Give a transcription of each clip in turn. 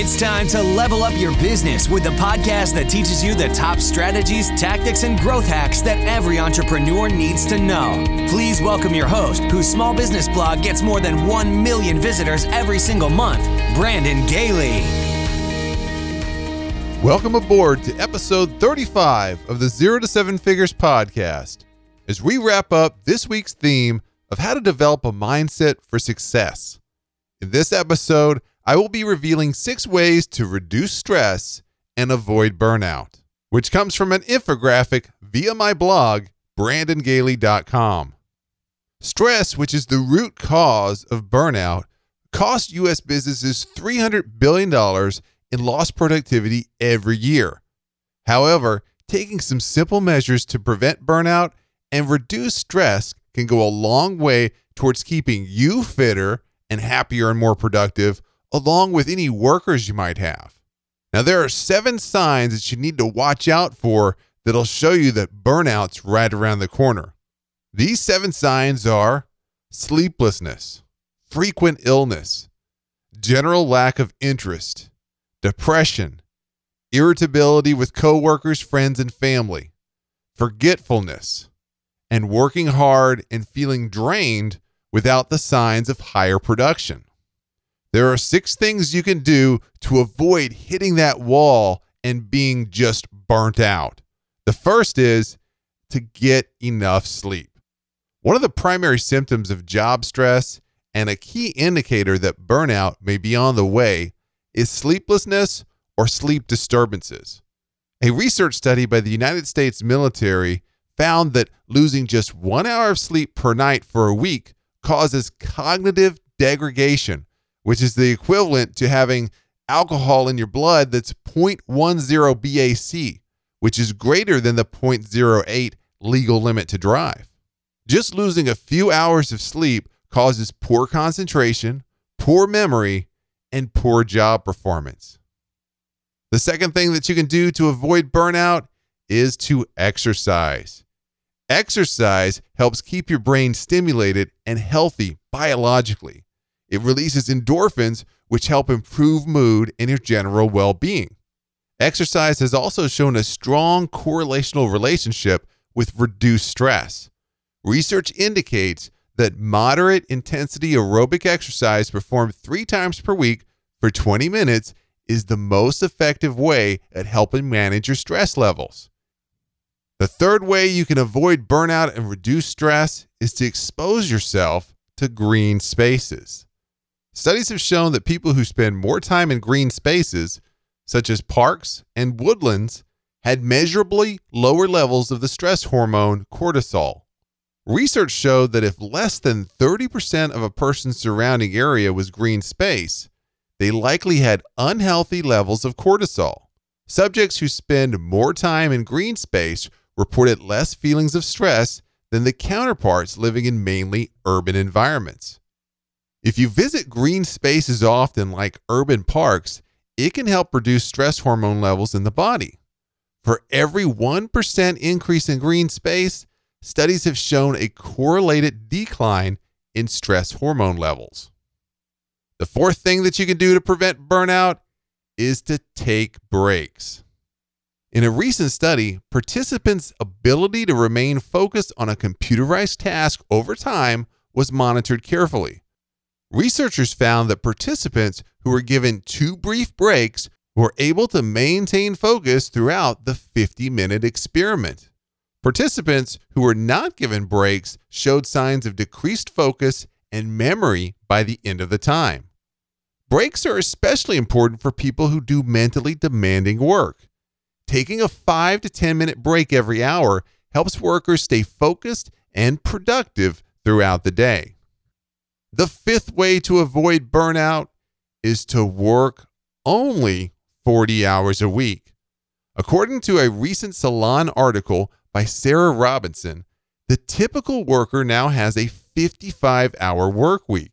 It's time to level up your business with the podcast that teaches you the top strategies, tactics, and growth hacks that every entrepreneur needs to know. Please welcome your host, whose small business blog gets more than 1 million visitors every single month, Brandon Gaille. Welcome aboard to episode 35 of the Zero to Seven Figures podcast as we wrap up this week's theme of how to develop a mindset for success. In this episode, I will be revealing six ways to reduce stress and avoid burnout, which comes from an infographic via my blog, brandongaille.com. Stress, which is the root cause of burnout, costs U.S. businesses $300 billion in lost productivity every year. However, taking some simple measures to prevent burnout and reduce stress can go a long way towards keeping you fitter and happier and more productive along with any workers you might have. Now, there are seven signs that you need to watch out for that'll show you that burnout's right around the corner. These seven signs are sleeplessness, frequent illness, general lack of interest, depression, irritability with coworkers, friends, and family, forgetfulness, and working hard and feeling drained without the signs of higher production. There are six things you can do to avoid hitting that wall and being just burnt out. The first is to get enough sleep. One of the primary symptoms of job stress and a key indicator that burnout may be on the way is sleeplessness or sleep disturbances. A research study by the United States military found that losing just one hour of sleep per night for a week causes cognitive degradation which is the equivalent to having alcohol in your blood that's 0.10 BAC, which is greater than the 0.08 legal limit to drive. Just losing a few hours of sleep causes poor concentration, poor memory, and poor job performance. The second thing that you can do to avoid burnout is to exercise. Exercise helps keep your brain stimulated and healthy biologically. It releases endorphins, which help improve mood and your general well being. Exercise has also shown a strong correlational relationship with reduced stress. Research indicates that moderate intensity aerobic exercise performed three times per week for 20 minutes is the most effective way at helping manage your stress levels. The third way you can avoid burnout and reduce stress is to expose yourself to green spaces. Studies have shown that people who spend more time in green spaces, such as parks and woodlands, had measurably lower levels of the stress hormone cortisol. Research showed that if less than 30% of a person's surrounding area was green space, they likely had unhealthy levels of cortisol. Subjects who spend more time in green space reported less feelings of stress than the counterparts living in mainly urban environments. If you visit green spaces often, like urban parks, it can help reduce stress hormone levels in the body. For every 1% increase in green space, studies have shown a correlated decline in stress hormone levels. The fourth thing that you can do to prevent burnout is to take breaks. In a recent study, participants' ability to remain focused on a computerized task over time was monitored carefully. Researchers found that participants who were given two brief breaks were able to maintain focus throughout the 50 minute experiment. Participants who were not given breaks showed signs of decreased focus and memory by the end of the time. Breaks are especially important for people who do mentally demanding work. Taking a 5 to 10 minute break every hour helps workers stay focused and productive throughout the day. The fifth way to avoid burnout is to work only 40 hours a week. According to a recent Salon article by Sara Robinson, the typical worker now has a 55 hour work week.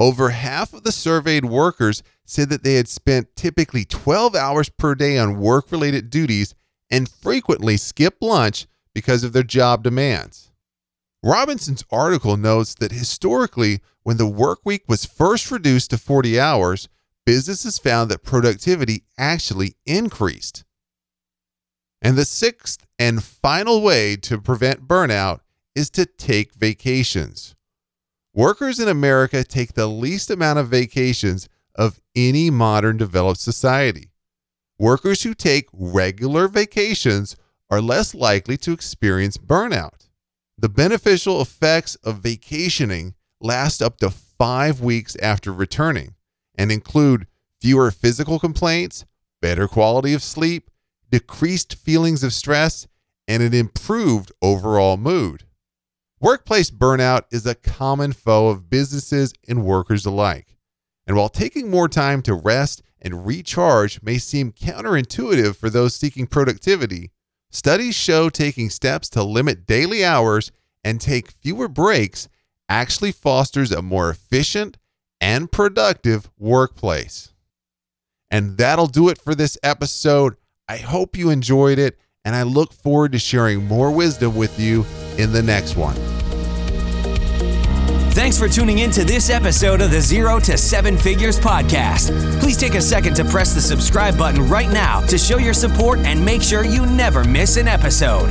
Over half of the surveyed workers said that they had spent typically 12 hours per day on work related duties and frequently skip lunch because of their job demands. Robinson's article notes that historically, when the work week was first reduced to 40 hours, businesses found that productivity actually increased. And the sixth and final way to prevent burnout is to take vacations. Workers in America take the least amount of vacations of any modern developed society. Workers who take regular vacations are less likely to experience burnout. The beneficial effects of vacationing last up to five weeks after returning and include fewer physical complaints, better quality of sleep, decreased feelings of stress, and an improved overall mood. Workplace burnout is a common foe of businesses and workers alike. And while taking more time to rest and recharge may seem counterintuitive for those seeking productivity, studies show taking steps to limit daily hours and take fewer breaks actually fosters a more efficient and productive workplace. And that'll do it for this episode. I hope you enjoyed it, and I look forward to sharing more wisdom with you in the next one. Thanks for tuning in to this episode of the Zero to Seven Figures podcast. Please take a second to press the subscribe button right now to show your support and make sure you never miss an episode.